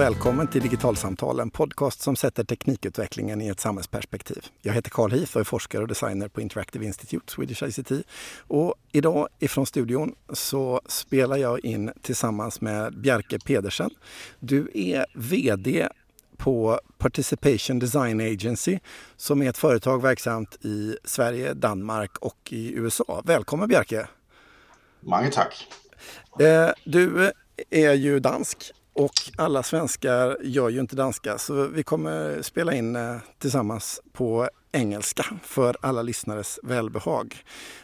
och välkommen till Digitalsamtal, en podcast som sätter teknikutvecklingen i ett samhällsperspektiv. Jag heter Carl Heath och är forskare och designer på Interactive Institute, Swedish ICT. Och idag ifrån studion så spelar jag in tillsammans med Bjarke Pedersen. Du är VD på Participation Design Agency som är ett företag verksamt i Sverige, Danmark och i USA. Välkommen Bjarke! Många tack! Eh, du är ju dansk och alla svenskar gör ju inte danska så vi kommer spela in eh, tillsammans på engelska för alla lyssnares välbehag.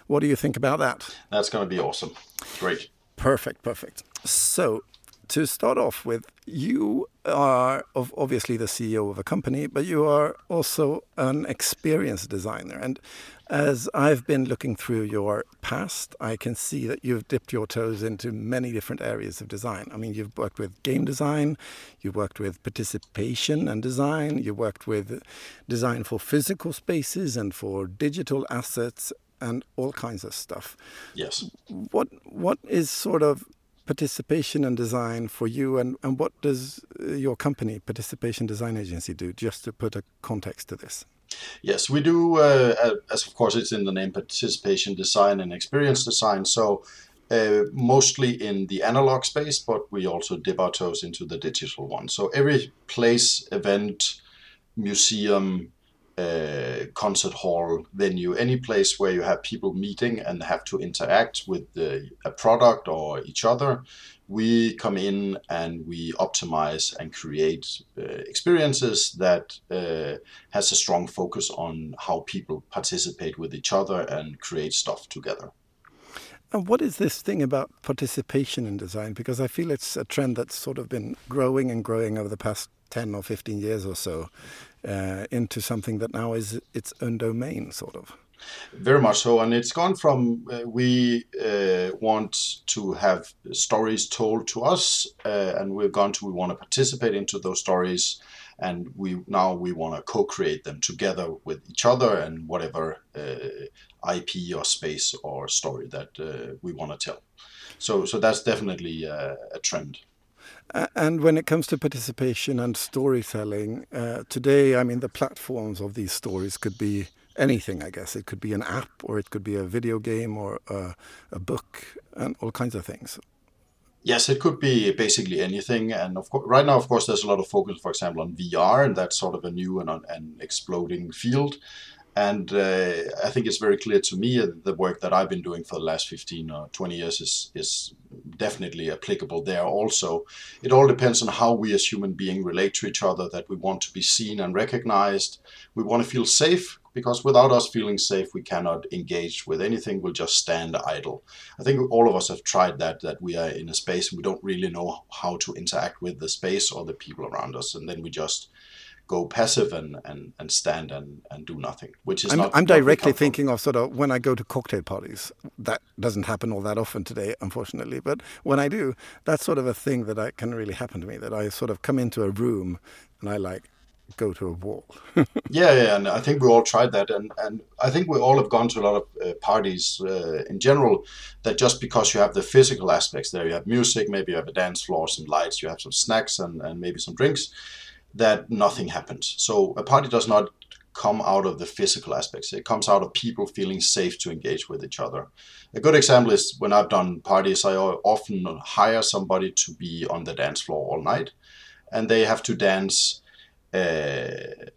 What do you think about that? That's going to be awesome. Great. Perfect, perfect. So, to start off with, you are obviously the CEO of a company, but you are also an experienced designer. And as I've been looking through your past, I can see that you've dipped your toes into many different areas of design. I mean, you've worked with game design, you've worked with participation and design, you worked with design for physical spaces and for digital assets and all kinds of stuff. Yes. What what is sort of participation and design for you and, and what does your company participation design agency do just to put a context to this Yes, we do, uh, as of course it's in the name, participation design and experience design. So uh, mostly in the analog space, but we also dip our toes into the digital one. So every place, event, museum, uh, concert hall, venue, any place where you have people meeting and have to interact with the, a product or each other, we come in and we optimize and create uh, experiences that uh, has a strong focus on how people participate with each other and create stuff together. And what is this thing about participation in design? Because I feel it's a trend that's sort of been growing and growing over the past 10 or 15 years or so uh, into something that now is its own domain, sort of. Very much so, and it's gone from uh, we uh, want to have stories told to us, uh, and we've gone to we want to participate into those stories, and we now we want to co-create them together with each other and whatever uh, IP or space or story that uh, we want to tell. So, so that's definitely a trend. And when it comes to participation and storytelling, uh, today, I mean, the platforms of these stories could be anything, I guess. It could be an app or it could be a video game or a, a book and all kinds of things. Yes, it could be basically anything, and of course, right now, of course, there's a lot of focus, for example, on VR, and that's sort of a new and, and exploding field. And uh, I think it's very clear to me the work that I've been doing for the last 15 or 20 years is, is definitely applicable there also. It all depends on how we as human beings relate to each other, that we want to be seen and recognized. We want to feel safe because without us feeling safe, we cannot engage with anything. We'll just stand idle. I think all of us have tried that, that we are in a space and we don't really know how to interact with the space or the people around us. And then we just go passive and, and, and stand and, and do nothing, which is I'm, not. I'm directly thinking of sort of when I go to cocktail parties. That doesn't happen all that often today, unfortunately. But when I do, that's sort of a thing that I, can really happen to me. That I sort of come into a room and I like go to a wall. yeah, yeah, and I think we all tried that, and and I think we all have gone to a lot of uh, parties uh, in general. That just because you have the physical aspects there, you have music, maybe you have a dance floor, some lights, you have some snacks, and and maybe some drinks that nothing happens. So a party does not come out of the physical aspects. It comes out of people feeling safe to engage with each other. A good example is when I've done parties, I often hire somebody to be on the dance floor all night, and they have to dance uh,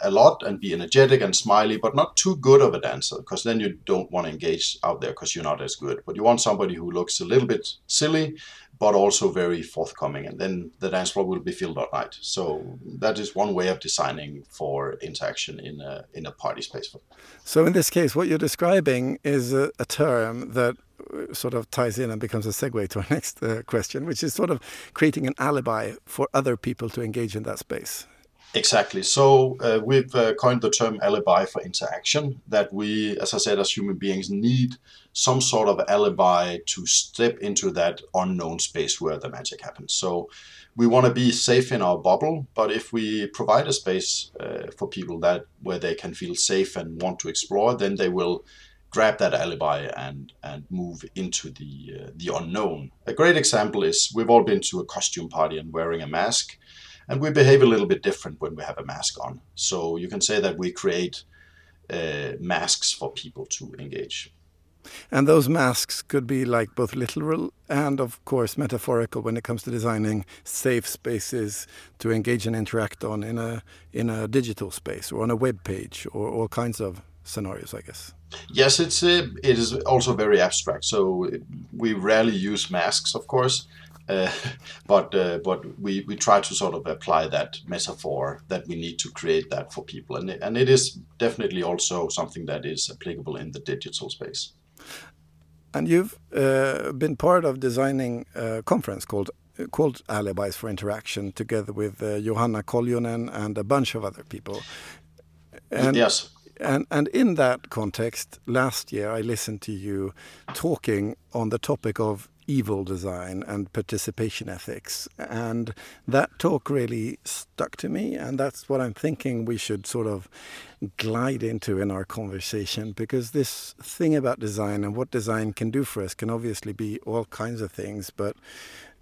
a lot and be energetic and smiley, but not too good of a dancer because then you don't want to engage out there because you're not as good. But you want somebody who looks a little bit silly, but also very forthcoming, and then the dance floor will be filled all night. So that is one way of designing for interaction in a in a party space. So in this case, what you're describing is a, a term that uh, sort of ties in and becomes a segue to our next uh, question, which is sort of creating an alibi for other people to engage in that space. Exactly. So uh, we've uh, coined the term alibi for interaction. That we, as I said, as human beings, need some sort of alibi to step into that unknown space where the magic happens. So we want to be safe in our bubble, but if we provide a space uh, for people that where they can feel safe and want to explore, then they will grab that alibi and and move into the uh, the unknown. A great example is we've all been to a costume party and wearing a mask and we behave a little bit different when we have a mask on. So you can say that we create uh, masks for people to engage. And those masks could be like both literal and, of course, metaphorical when it comes to designing safe spaces to engage and interact on in a in a digital space or on a web page or all kinds of scenarios, I guess. Yes, it's uh, it is also very abstract. So we rarely use masks, of course, uh, but uh, but we, we try to sort of apply that metaphor that we need to create that for people, and it, and it is definitely also something that is applicable in the digital space. And you've uh, been part of designing a conference called called Alibis for Interaction, together with uh, Johanna Koljonen and a bunch of other people. And, yes. And and in that context, last year I listened to you talking on the topic of evil design and participation ethics. And that talk really stuck to me. And that's what I'm thinking we should sort of glide into in our conversation because this thing about design and what design can do for us can obviously be all kinds of things. But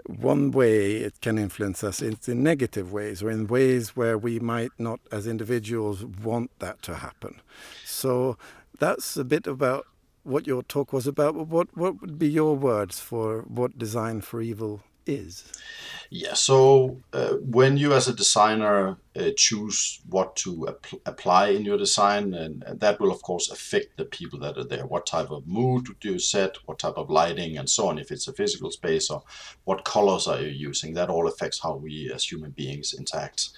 one way it can influence us is in negative ways or in ways where we might not, as individuals, want that to happen. So that's a bit about what your talk was about. What what would be your words for what design for evil is? Yeah. So uh, when you, as a designer, uh, choose what to ap- apply in your design, and, and, that will of course affect the people that are there. What type of mood do you set? What type of lighting, and so on. If it's a physical space, or what colors are you using? That all affects how we as human beings interact.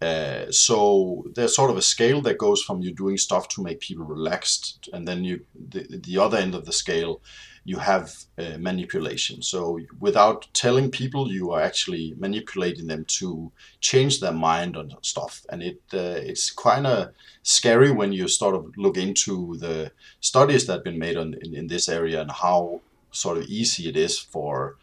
Uh, so there's sort of a scale that goes from you doing stuff to make people relaxed, and then you the, the other end of the scale, you have uh, manipulation. So without telling people, you are actually manipulating them to change their mind on stuff, and it uh, it's kind of scary when you sort of look into the studies that have been made on in, in this area and how sort of easy it is for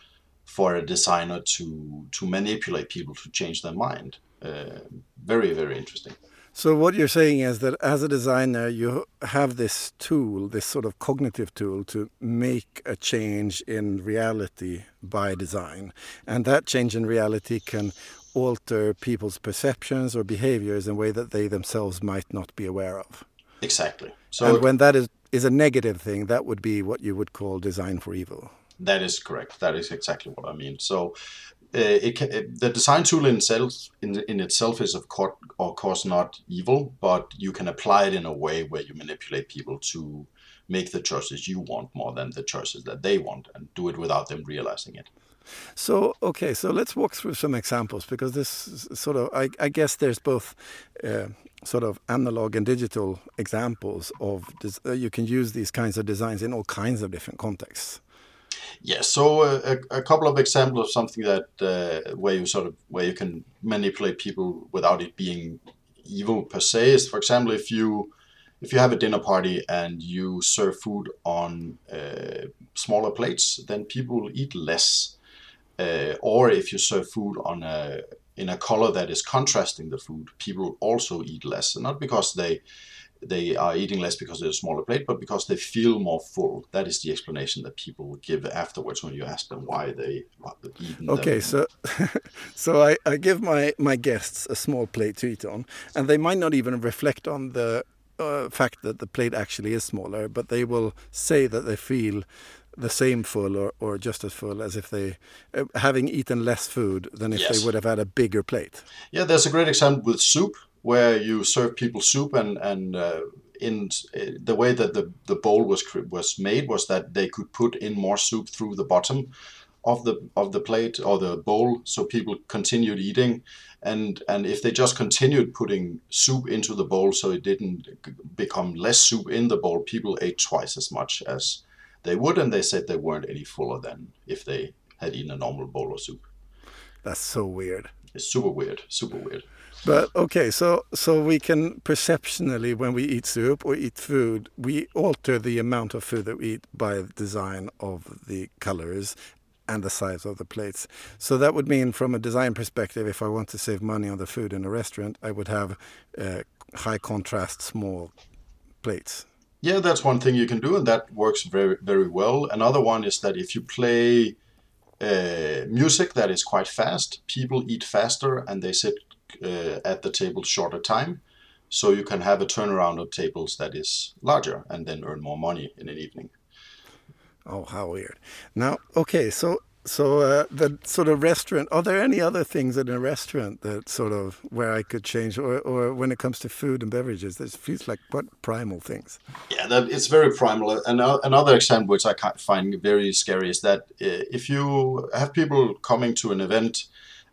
for a designer to to manipulate people to change their mind. Uh, very very interesting. So what you're saying is that as a designer, you have this tool, this sort of cognitive tool, to make a change in reality by design, and that change in reality can alter people's perceptions or behaviors in a way that they themselves might not be aware of. Exactly. So and when that is is a negative thing, that would be what you would call design for evil. That is correct. That is exactly what I mean. So uh, it it, the design tool in itself in, in itself is of course, of course not evil, but you can apply it in a way where you manipulate people to make the choices you want more than the choices that they want, and do it without them realizing it. So okay, so let's walk through some examples because this sort of I, I guess there's both uh, sort of analog and digital examples of uh, you can use these kinds of designs in all kinds of different contexts. Yeah, so uh, a, a, couple of examples of something that uh, where you sort of where you can manipulate people without it being evil per se is, for example, if you if you have a dinner party and you serve food on uh, smaller plates, then people eat less. Uh, or if you serve food on a in a color that is contrasting the food, people also eat less, and not because they they are eating less because they're a smaller plate, but because they feel more full. That is the explanation that people would give afterwards when you ask them why they eat. Okay, them. so so I, I give my, my guests a small plate to eat on, and they might not even reflect on the uh, fact that the plate actually is smaller, but they will say that they feel the same full or, or just as full as if they uh, having eaten less food than if yes. they would have had a bigger plate. Yeah, there's a great example with soup where you serve people soup and and uh, in uh, the way that the, the bowl was was made was that they could put in more soup through the bottom of the of the plate or the bowl so people continued eating. And and if they just continued putting soup into the bowl so it didn't become less soup in the bowl people ate twice as much as they would and they said they weren't any fuller than if they had eaten a normal bowl of soup. That's so weird. It's super weird super weird but okay, so so we can perceptionally, when we eat soup or eat food, we alter the amount of food that we eat by the design of the colors and the size of the plates. So that would mean, from a design perspective, if I want to save money on the food in a restaurant, I would have uh, high contrast small plates. Yeah, that's one thing you can do, and that works very very well. Another one is that if you play uh, music that is quite fast. People eat faster and they sit uh, at the table shorter time. So you can have a turnaround of tables that is larger and then earn more money in an evening. Oh, how weird. Now, okay, so so uh, the sort of restaurant. Are there any other things in a restaurant that sort of where I could change, or, or when it comes to food and beverages, this feels like what primal things. Yeah, that it's very primal. And uh, another example which I find very scary is that uh, if you have people coming to an event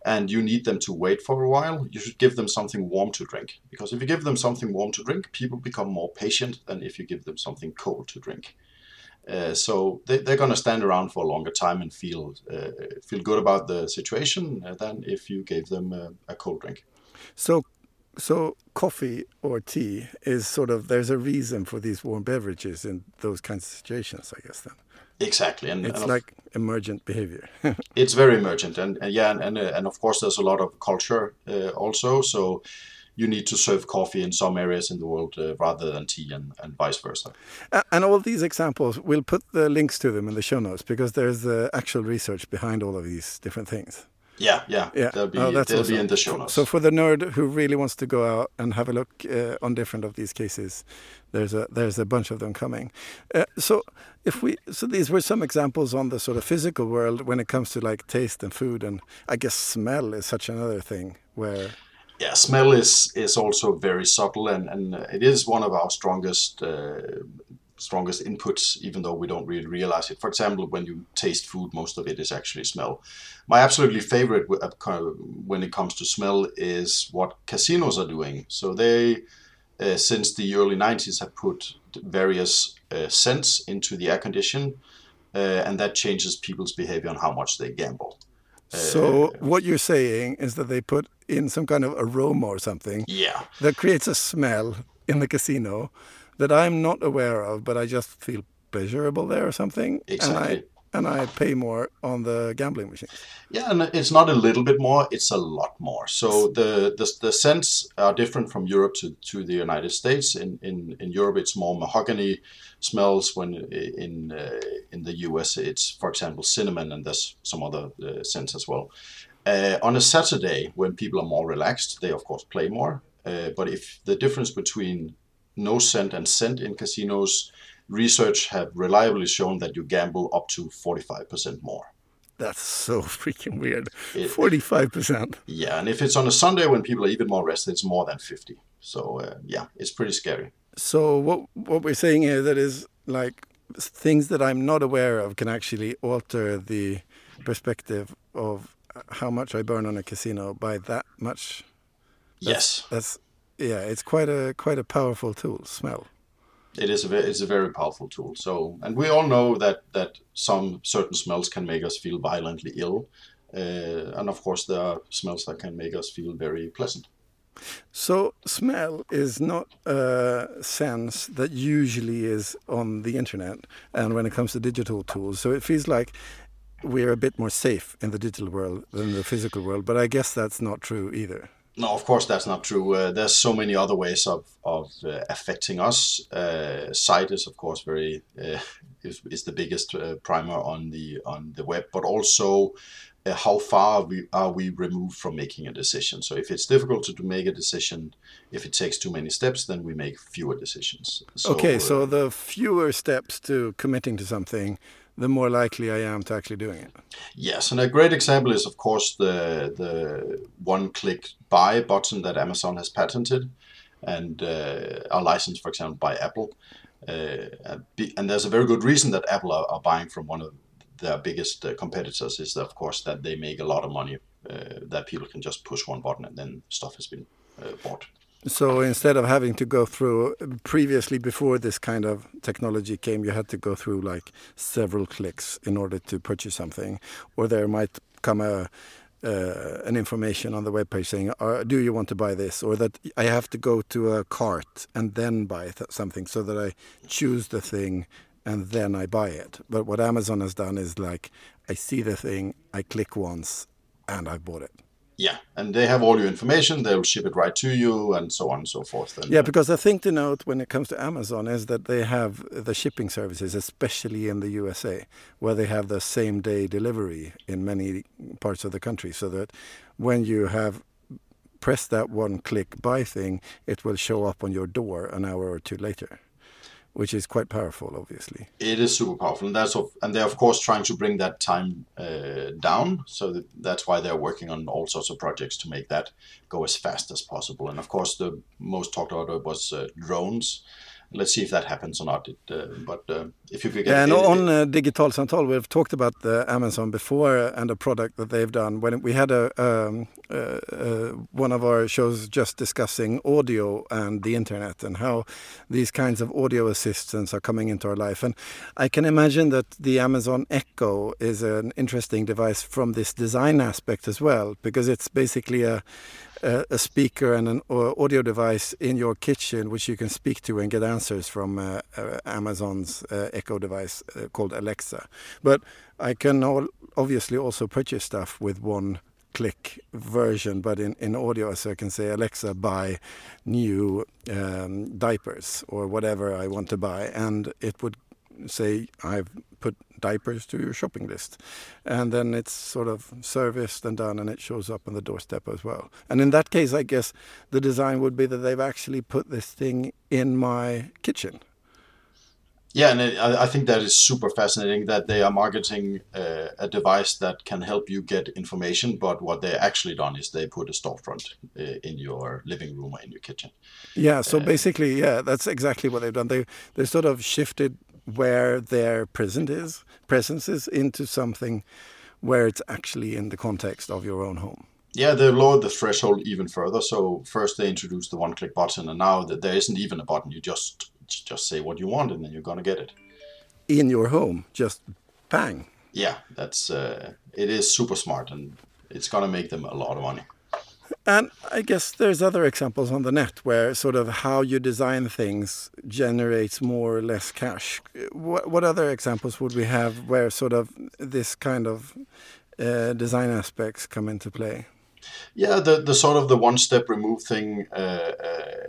and you need them to wait for a while, you should give them something warm to drink. Because if you give them something warm to drink, people become more patient than if you give them something cold to drink. Uh, so they, they're going to stand around for a longer time and feel uh, feel good about the situation uh, than if you gave them a, a, cold drink. So, so coffee or tea is sort of there's a reason for these warm beverages in those kinds of situations, I guess. Then exactly, and it's and like emergent behavior. it's very emergent, and, and yeah, and, and and of course there's a lot of culture uh, also. So you need to serve coffee in some areas in the world uh, rather than tea and, and vice versa. Uh, and all these examples, we'll put the links to them in the show notes because there's uh, actual research behind all of these different things. Yeah, yeah, yeah. They'll be, oh, they'll be in the show notes. So for the nerd who really wants to go out and have a look uh, on different of these cases, there's a there's a bunch of them coming. Uh, so if we so these were some examples on the sort of physical world when it comes to like taste and food, and I guess smell is such another thing where yeah, smell is is also very subtle, and and it is one of our strongest. Uh, strongest inputs even though we don't really realize it for example when you taste food most of it is actually smell my absolutely favorite uh, when it comes to smell is what casinos are doing so they uh, since the early 90s have put various uh, scents into the air condition uh, and that changes people's behavior on how much they gamble so uh, what you're saying is that they put in some kind of aroma or something yeah. that creates a smell in the casino that I'm not aware of, but I just feel pleasurable there or something. Exactly and I pay more on the gambling machine. Yeah, and it's not a little bit more; it's a lot more. So the the, the scents are different from Europe to, to the United States. In, in in Europe, it's more mahogany smells. When in uh, in the US, it's for example cinnamon, and there's some other uh, scents as well. Uh, on a Saturday, when people are more relaxed, they of course play more. Uh, but if the difference between no scent and scent in casinos research have reliably shown that you gamble up to 45% more. That's so freaking weird. 45%. Yeah, and if it's on a Sunday when people are even more rested, it's more than 50. So, uh, yeah, it's pretty scary. So, what what we're saying here that is like things that I'm not aware of can actually alter the perspective of how much I burn on a casino by that much. That's, yes. That's yeah, it's quite a quite a powerful tool, smell it is a very, it's a very powerful tool. So, and we all know that that some certain smells can make us feel violently ill, uh, and of course there are smells that can make us feel very pleasant. So, smell is not a sense that usually is on the internet, and when it comes to digital tools, so it feels like we're a bit more safe in the digital world than the physical world. But I guess that's not true either. No, of course that's not true. Uh, there's so many other ways of of uh, affecting us. Uh, sight is of course very uh, is, is the biggest uh, primer on the on the web, but also uh, how far we are we removed from making a decision. So if it's difficult to, to make a decision, if it takes too many steps, then we make fewer decisions. So, okay, so the fewer steps to committing to something, the more likely I am to actually doing it. Yes, and a great example is, of course, the the one-click buy button that Amazon has patented and uh, are licensed, for example, by Apple. Uh, and there's a very good reason that Apple are, are buying from one of their biggest uh, competitors is, that, of course, that they make a lot of money. Uh, that people can just push one button and then stuff has been uh, bought. So instead of having to go through previously before this kind of technology came, you had to go through like several clicks in order to purchase something, or there might come a uh, an information on the webpage saying, uh, "Do you want to buy this?" or that I have to go to a cart and then buy something, so that I choose the thing and then I buy it. But what Amazon has done is like, I see the thing, I click once, and I bought it. Yeah, and they have all your information. They'll ship it right to you, and so on and so forth. And, yeah, because I think to note when it comes to Amazon is that they have the shipping services, especially in the USA, where they have the same day delivery in many parts of the country, so that when you have pressed that one click buy thing, it will show up on your door an hour or two later which is quite powerful, obviously. It is super powerful, and that's of, and they're of course trying to bring that time uh, down. So that, that's why they're working on all sorts of projects to make that go as fast as possible. And of course, the most talked about was uh, drones let's see if that happens or not. It, uh, but uh, if you could get yeah, and on uh, Digital Samtal, we've talked about the Amazon before and a product that they've done. When we had a um, one of our shows just discussing audio and the internet and how these kinds of audio assistants are coming into our life. And I can imagine that the Amazon Echo is an interesting device from this design aspect as well, because it's basically a a, a, speaker and an audio device in your kitchen which you can speak to and get answers from uh, uh, Amazon's uh, Echo device uh, called Alexa. But I can all, obviously also purchase stuff with one click version, but in, in audio, so I can say, Alexa, buy new um, diapers or whatever I want to buy, and it would say, I've diapers to your shopping list. And then it's sort of serviced and done and it shows up on the doorstep as well. And in that case, I guess the design would be that they've actually put this thing in my kitchen. Yeah, and it, I, think that is super fascinating that they are marketing uh, a device that can help you get information, but what they actually done is they put a storefront uh, in your living room or in your kitchen. Yeah, so uh, basically, yeah, that's exactly what they've done. They they sort of shifted where their present is, presence is into something where it's actually in the context of your own home. Yeah, they lowered the threshold even further. So first they introduced the one-click button, and now that there isn't even a button, you just just say what you want, and then you're gonna get it in your home. Just bang. Yeah, that's uh, it is super smart, and it's gonna make them a lot of money. And I guess there's other examples on the net where sort of how you design things generates more or less cash. What, what other examples would we have where sort of this kind of uh, design aspects come into play? Yeah, the, the sort of the one step remove thing uh, uh,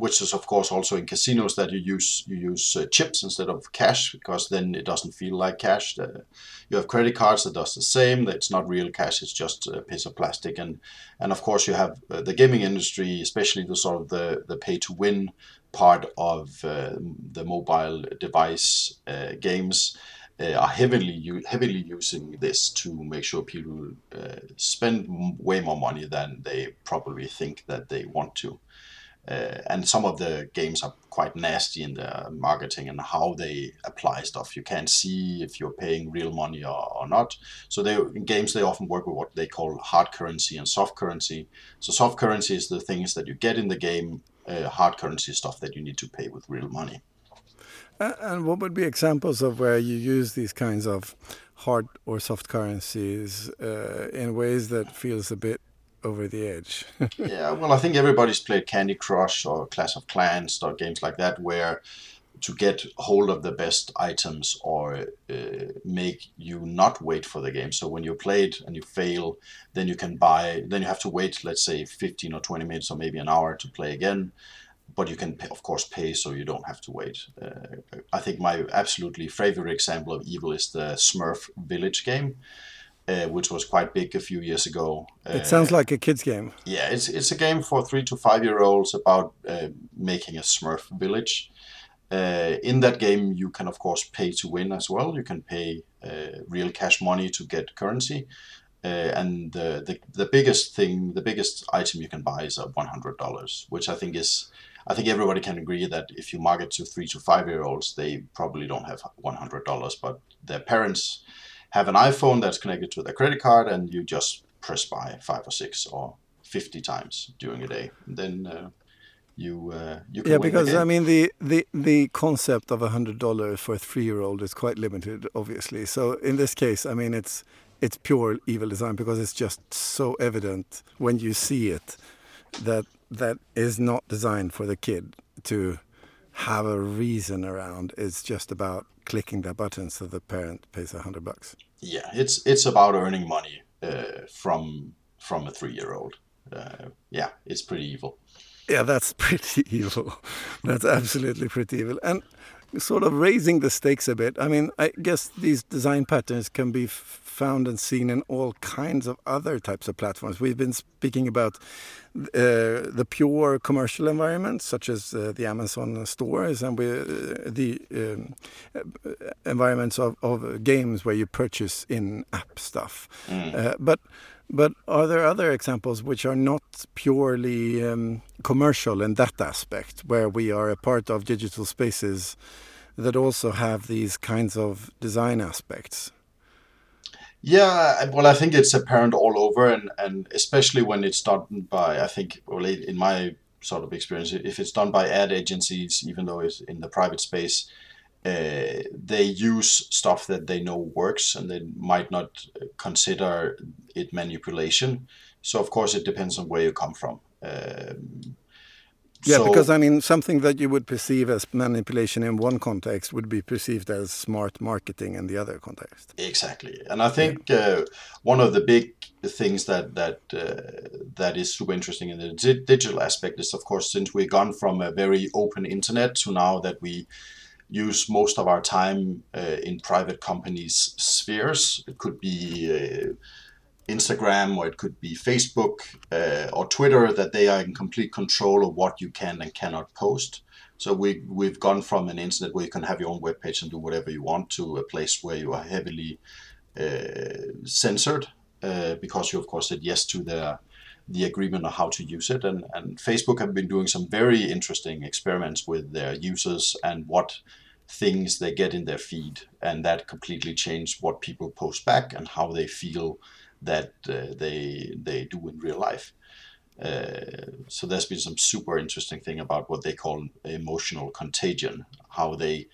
which is of course also in casinos that you use you use uh, chips instead of cash because then it doesn't feel like cash. Uh, you have credit cards that does the same. It's not real cash. It's just a piece of plastic. And and of course you have uh, the gaming industry, especially the sort of the the pay to win part of uh, the mobile device uh, games. Uh, are heavily heavily using this to make sure people spend way more money than they probably think that they want to. Uh, and some of the games are quite nasty in their marketing and how they apply stuff. You can't see if you're paying real money or, or not. So they in games they often work with what they call hard currency and soft currency. So soft currency is the things that you get in the game. Uh, hard currency stuff that you need to pay with real money. And what would be examples of where you use these kinds of hard or soft currencies uh, in ways that feels a bit over the edge. yeah, well, I think everybody's played Candy Crush or Clash of Clans or games like that where to get hold of the best items or uh, make you not wait for the game. So when you play it and you fail, then you can buy, then you have to wait, let's say 15 or 20 minutes or maybe an hour to play again. But you can, of course, pay so you don't have to wait. Uh, I think my absolutely favorite example of evil is the Smurf Village game uh, which was quite big a few years ago. It sounds like a kids game. Yeah, it's it's a game for three to five year olds about uh, making a Smurf village. Uh, in that game, you can of course pay to win as well. You can pay uh, real cash money to get currency, uh, and the, the the biggest thing, the biggest item you can buy is a one hundred dollars, which I think is. I think everybody can agree that if you market to three to five year olds, they probably don't have one hundred dollars, but their parents have an iPhone that's connected to their credit card, and you just press buy five or six or fifty times during a day. And then uh, you uh, you yeah, because I mean the the the concept of a hundred dollars for a three year old is quite limited, obviously. So in this case, I mean it's it's pure evil design because it's just so evident when you see it that that is not designed for the kid to have a reason around. It's just about clicking that button so the parent pays a hundred bucks. Yeah, it's it's about earning money uh, from from a three-year-old. Uh, yeah, it's pretty evil. Yeah, that's pretty evil. That's absolutely pretty evil. And sort of raising the stakes a bit. I mean, I guess these design patterns can be found and seen in all kinds of other types of platforms. We've been speaking about uh, the pure commercial environments, such as uh, the Amazon stores, and we, uh, the um, environments of, of, games where you purchase in-app stuff. Mm. Uh, but but are there other examples which are not purely um, commercial in that aspect, where we are a part of digital spaces that also have these kinds of design aspects? Yeah, well, I think it's apparent all over, and, and especially when it's done by, I think, well, in my sort of experience, if it's done by ad agencies, even though it's in the private space, uh, they use stuff that they know works and they might not consider it manipulation. So of course it depends on where you come from. Um, yeah, so, because I mean, something that you would perceive as manipulation in one context would be perceived as smart marketing in the other context. Exactly, and I think yeah. uh, one of the big things that that uh, that is super interesting in the digital aspect is, of course, since we've gone from a very open internet to now that we use most of our time uh, in private companies' spheres. It could be uh, Instagram or it could be Facebook uh, or Twitter that they are in complete control of what you can and cannot post. So we we've gone from an internet where you can have your own web page and do whatever you want to a place where you are heavily uh, censored uh, because you of course said yes to the the agreement on how to use it. And, and Facebook have been doing some very interesting experiments with their users and what things they get in their feed. And that completely changed what people post back and how they feel that uh, they, they do in real life. Uh, so there's been some super interesting thing about what they call emotional contagion, how they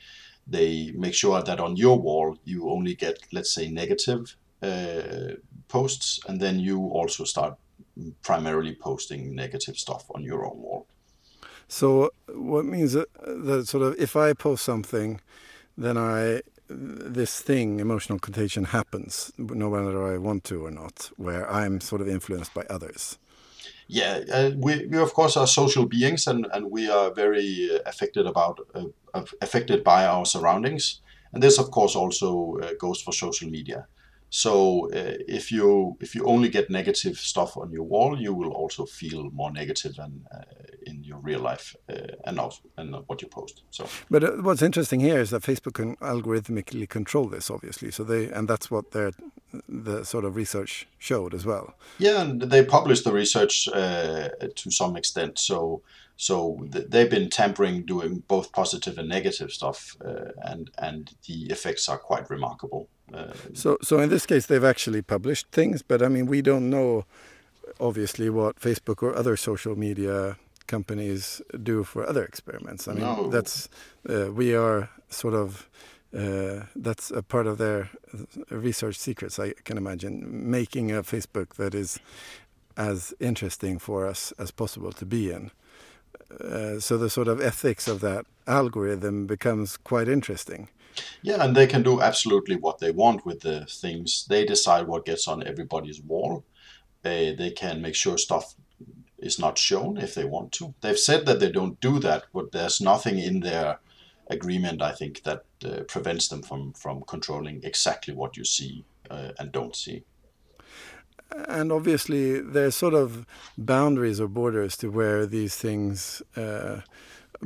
they make sure that on your wall you only get let's say negative uh, posts and then you also start primarily posting negative stuff on your own wall. So what means that, that sort of if I post something, then I this thing emotional contagion happens no matter I want to or not, where I'm sort of influenced by others. Yeah, uh, we, we of course are social beings and, and we are very uh, affected about uh, affected by our surroundings, and this of course also uh, goes for social media. So uh, if you if you only get negative stuff on your wall, you will also feel more negative than uh, in your real life uh, and also and what you post. So, but uh, what's interesting here is that Facebook can algorithmically control this, obviously. So they and that's what their the sort of research showed as well. Yeah, and they published the research uh, to some extent. So so th they've been tampering, doing both positive and negative stuff, uh, and and the effects are quite remarkable. Uh, so so in this case, they've actually published things, but I mean, we don't know obviously what Facebook or other social media companies do for other experiments. I mean, no. that's uh, we are sort of. Uh, that's a part of their research secrets, I can imagine. Making a Facebook that is as interesting for us as possible to be in. Uh, so the sort of ethics of that algorithm becomes quite interesting. Yeah, and they can do absolutely what they want with the things. They decide what gets on everybody's wall. They they can make sure stuff is not shown if they want to. They've said that they don't do that, but there's nothing in their agreement, I think, that uh, prevents them from from controlling exactly what you see uh, and don't see and obviously there's sort of boundaries or borders to where these things uh,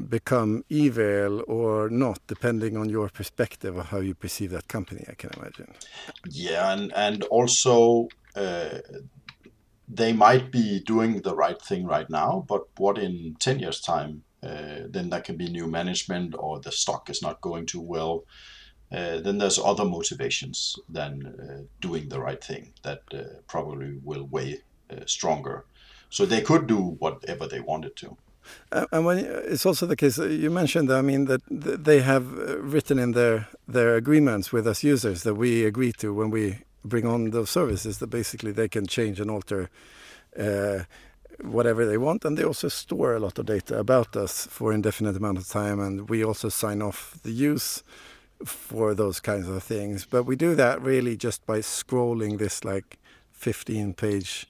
become evil or not, depending on your perspective of how you perceive that company. I can imagine. Yeah, and and also. Uh, they might be doing the right thing right now, but what in 10 years' time? Uh, then there can be new management or the stock is not going too well uh, then there's other motivations than uh, doing the right thing that uh, probably will weigh uh, stronger. So they could do whatever they wanted to. and when it's also the case, uh, you mentioned, I mean, that they have written in their their agreements with us users that we agree to when we bring on those services that basically they can change and alter whatever they want and they also store a lot of data about us for indefinite amount of time and we also sign off the use for those kinds of things. But we do that really just by scrolling this like 15 page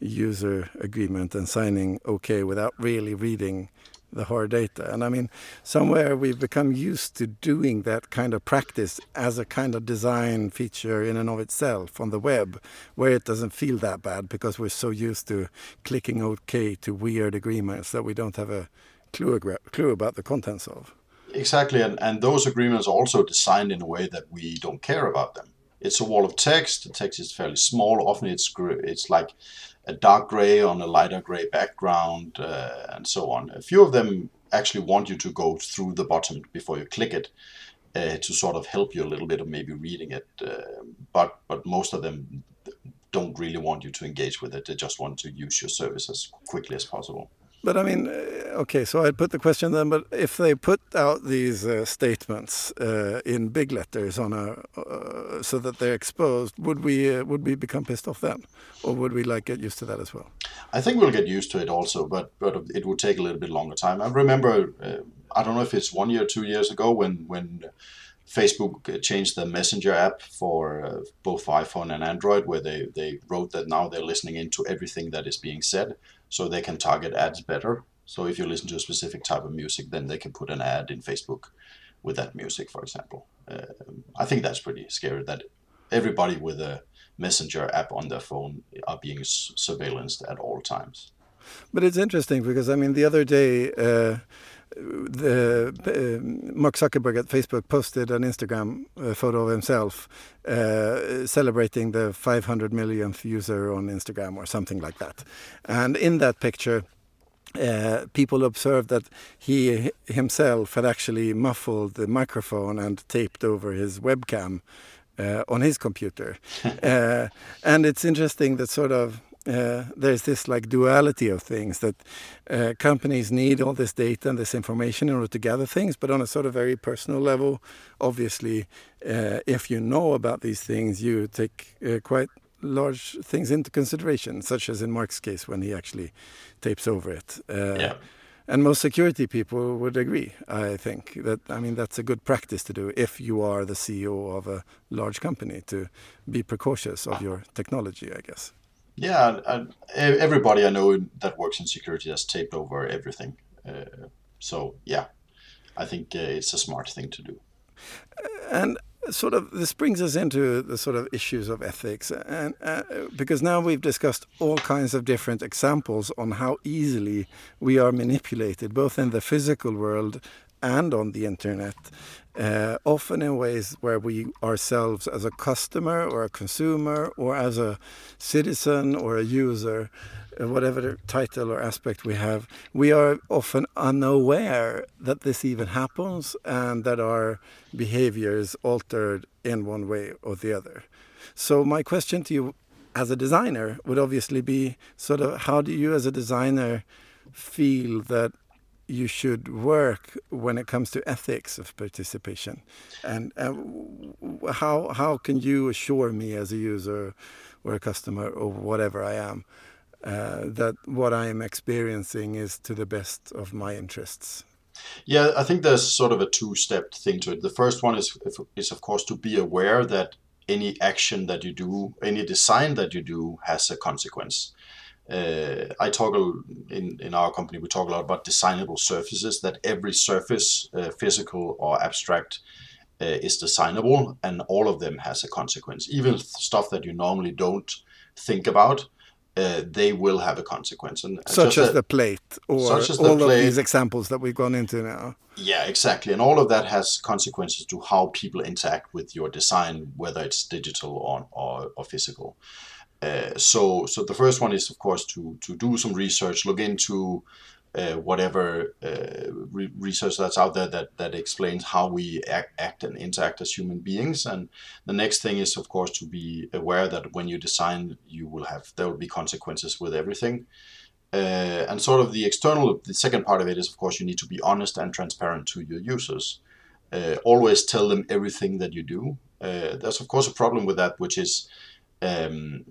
user agreement and signing OK without really reading the hard data. And I mean, somewhere we've become used to doing that kind of practice as a kind of design feature in and of itself on the web, where it doesn't feel that bad because we're so used to clicking OK to weird agreements that we don't have a clue, clue about the contents of. Exactly, and, and those agreements are also designed in a way that we don't care about them. It's a wall of text. The text is fairly small. Often it's it's like a dark gray on a lighter gray background, uh, and so on. A few of them actually want you to go through the bottom before you click it uh, to sort of help you a little bit of maybe reading it. Uh, but but most of them don't really want you to engage with it. They just want to use your service as quickly as possible. But I mean, uh, okay, so I'd put the question then, but if they put out these uh, statements uh, in big letters on a, uh, so that they're exposed, would we uh, would we become pissed off then, or would we like get used to that as well? I think we'll get used to it also, but but it would take a little bit longer time. I remember, uh, I don't know if it's one year, two years ago, when when Facebook changed the Messenger app for both iPhone and Android, where they they wrote that now they're listening into everything that is being said so they can target ads better. So if you listen to a specific type of music, then they can put an ad in Facebook with that music, for example. Uh, I think that's pretty scary that everybody with a messenger app on their phone are being surveillanced at all times. But it's interesting because I mean the other day. Uh, the uh, Mark Zuckerberg at Facebook posted an Instagram uh, photo of himself uh, celebrating the 500 millionth user on Instagram or something like that. And in that picture, uh, people observed that he himself had actually muffled the microphone and taped over his webcam uh, on his computer. Uh, and it's interesting that sort of uh, there's this like duality of things that uh, companies need all this data and this information in order to gather things, but on a sort of very personal level, obviously, uh, if you know about these things, you take uh, quite large things into consideration, such as in Mark's case when he actually tapes over it. Uh, yeah. And most security people would agree, I think, that I mean that's a good practice to do if you are the CEO of a large company to be precautious of your technology, I guess. Yeah, and everybody I know that works in security has taped over everything. Uh, so yeah, I think uh, it's a smart thing to do. And sort of this brings us into the sort of issues of ethics, and uh, because now we've discussed all kinds of different examples on how easily we are manipulated, both in the physical world and on the internet, uh, often in ways where we ourselves, as a customer or a consumer or as a citizen or a user, uh, whatever title or aspect we have, we are often unaware that this even happens and that our behavior is altered in one way or the other. So, my question to you as a designer would obviously be sort of how do you, as a designer, feel that you should work when it comes to ethics of participation. And uh, how how can you assure me as a user or a customer or whatever I am uh, that what I am experiencing is to the best of my interests? Yeah I think there's sort of a two-step thing to it. The first one is is of course to be aware that any action that you do any design that you do has a consequence I talk in in our company. We talk a lot about designable surfaces. That every surface, uh, physical or abstract, uh, is designable, and all of them has a consequence. Even stuff that you normally don't think about, uh, they will have a consequence. And such as the plate, or all plate. of these examples that we've gone into now. Yeah, exactly. And all of that has consequences to how people interact with your design, whether it's digital or, or, or physical. Uh, so, so the first one is of course to to do some research, look into uh, whatever uh, re- research that's out there that that explains how we act, act, and interact as human beings. And the next thing is of course to be aware that when you design, you will have there will be consequences with everything. Uh, and sort of the external, the second part of it is of course you need to be honest and transparent to your users. Uh, always tell them everything that you do. There's of course a problem with that, which is um,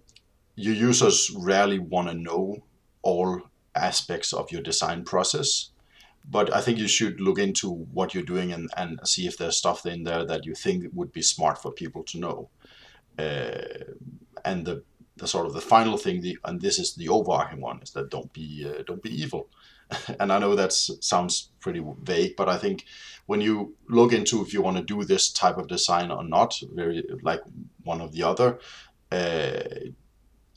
your users rarely want to know all aspects of your design process but I think you should look into what you're doing and, and see if there's stuff in there that you think would be smart for people to know. Uh, and the the sort of the final thing, the, and this is the overarching one, is that don't be uh, don't be evil. and I know that sounds pretty vague, but I think when you look into if you want to do this type of design or not, very like one or the other, uh,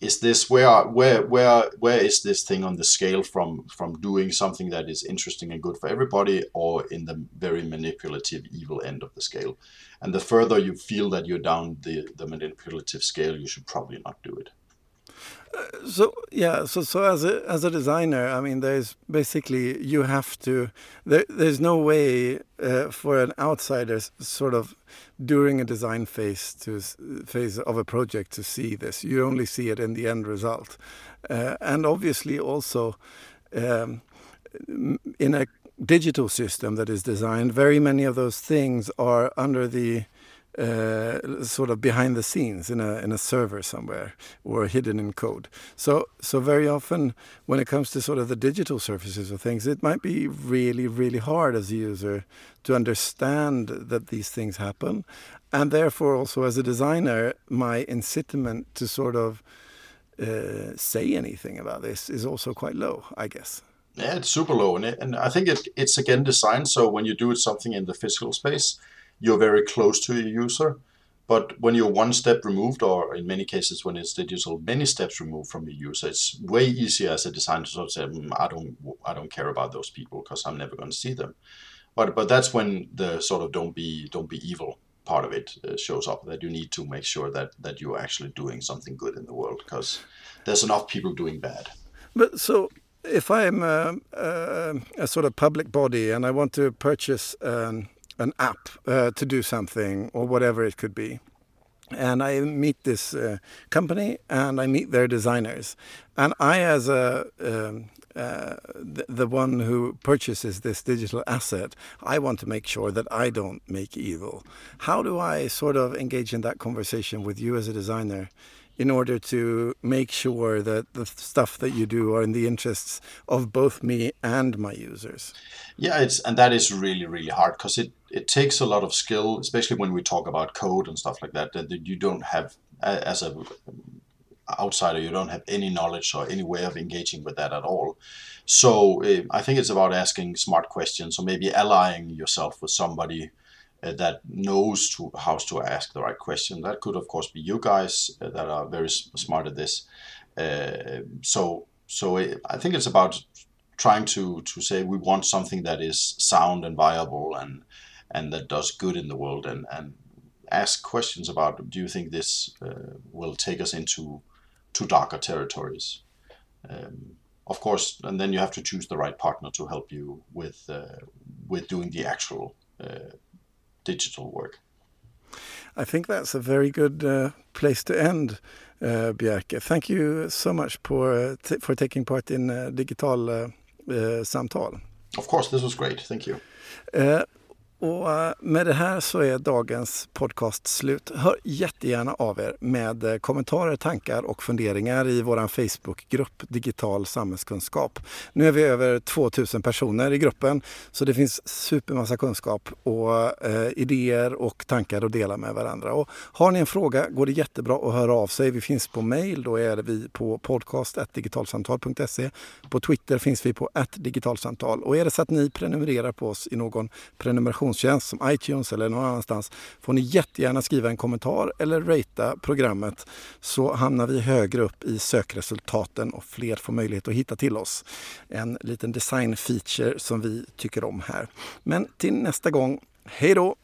is this where where where where is this thing on the scale from from doing something that is interesting and good for everybody or in the very manipulative evil end of the scale? And the further you feel that you're down the the manipulative scale you should probably not do it so yeah, so so as a as a designer, I mean, there's basically you have to. There, there's no way uh, for an outsider, sort of during a design phase to phase of a project, to see this. You only see it in the end result, uh, and obviously also um, in a digital system that is designed, very many of those things are under the uh, sort of behind the scenes in a in a server somewhere or hidden in code. So so very often when it comes to sort of the digital surfaces of things, it might be really really hard as a user to understand that these things happen, and therefore also as a designer, my incitement to sort of uh, say anything about this is also quite low, I guess. Yeah, it's super low, and, it, and I think it, it's again designed so when you do something in the physical space, you're very close to your user. But when you're one step removed, or in many cases when it's digital, many steps removed from your user, it's way easier as a designer to sort of say, mm, I don't, I don't care about those people because I'm never going to see them. But but that's when the sort of don't be don't be evil part of it uh, shows up. That you need to make sure that that you're actually doing something good in the world because there's enough people doing bad. But so if I'm a, a, a, sort of public body and I want to purchase um, an app uh, to do something or whatever it could be. And I meet this uh, company and I meet their designers. And I, as a um, uh, the, the, one who purchases this digital asset, I want to make sure that I don't make evil. How do I sort of engage in that conversation with you as a designer in order to make sure that the stuff that you do are in the interests of both me and my users? Yeah, it's and that is really really hard because it it takes a lot of skill, especially when we talk about code and stuff like that. That you don't have as a outsider, you don't have any knowledge or any way of engaging with that at all. So uh, I think it's about asking smart questions or maybe allying yourself with somebody that knows to, how to ask the right question. That could, of course, be you guys uh, that are very smart at this. Uh, so, so it, I think it's about trying to to say we want something that is sound and viable and and that does good in the world and and ask questions about do you think this uh, will take us into to darker territories um, of course and then you have to choose the right partner to help you with uh, with doing the actual uh, digital work I think that's a very good uh, place to end uh, Bjerke. Thank you so much for, uh, for taking part in uh, Digital uh, samtal. Of course, this was great. Thank you. Och eh, med det här så är dagens podcast slut. Hör jättegärna av er med eh, kommentarer, tankar och funderingar i vår Facebookgrupp Digital samhällskunskap. Nu är vi över 2000 personer i gruppen så det finns supermassa kunskap och eh, idéer och tankar att dela med varandra. Och har ni en fråga går det jättebra att höra av sig. Vi finns på mail, då är vi på podcast.digitalsamtal.se. På Twitter finns vi på digitalsamtal och är det så att ni prenumererar på oss i någon prenumeration kommunikationstjänst som iTunes eller någon annanstans får ni jättegärna skriva en kommentar eller ratea programmet så hamnar vi högre upp i sökresultaten och fler får möjlighet att hitta till oss. En liten design feature som vi tycker om här. Men till nästa gång, hej då!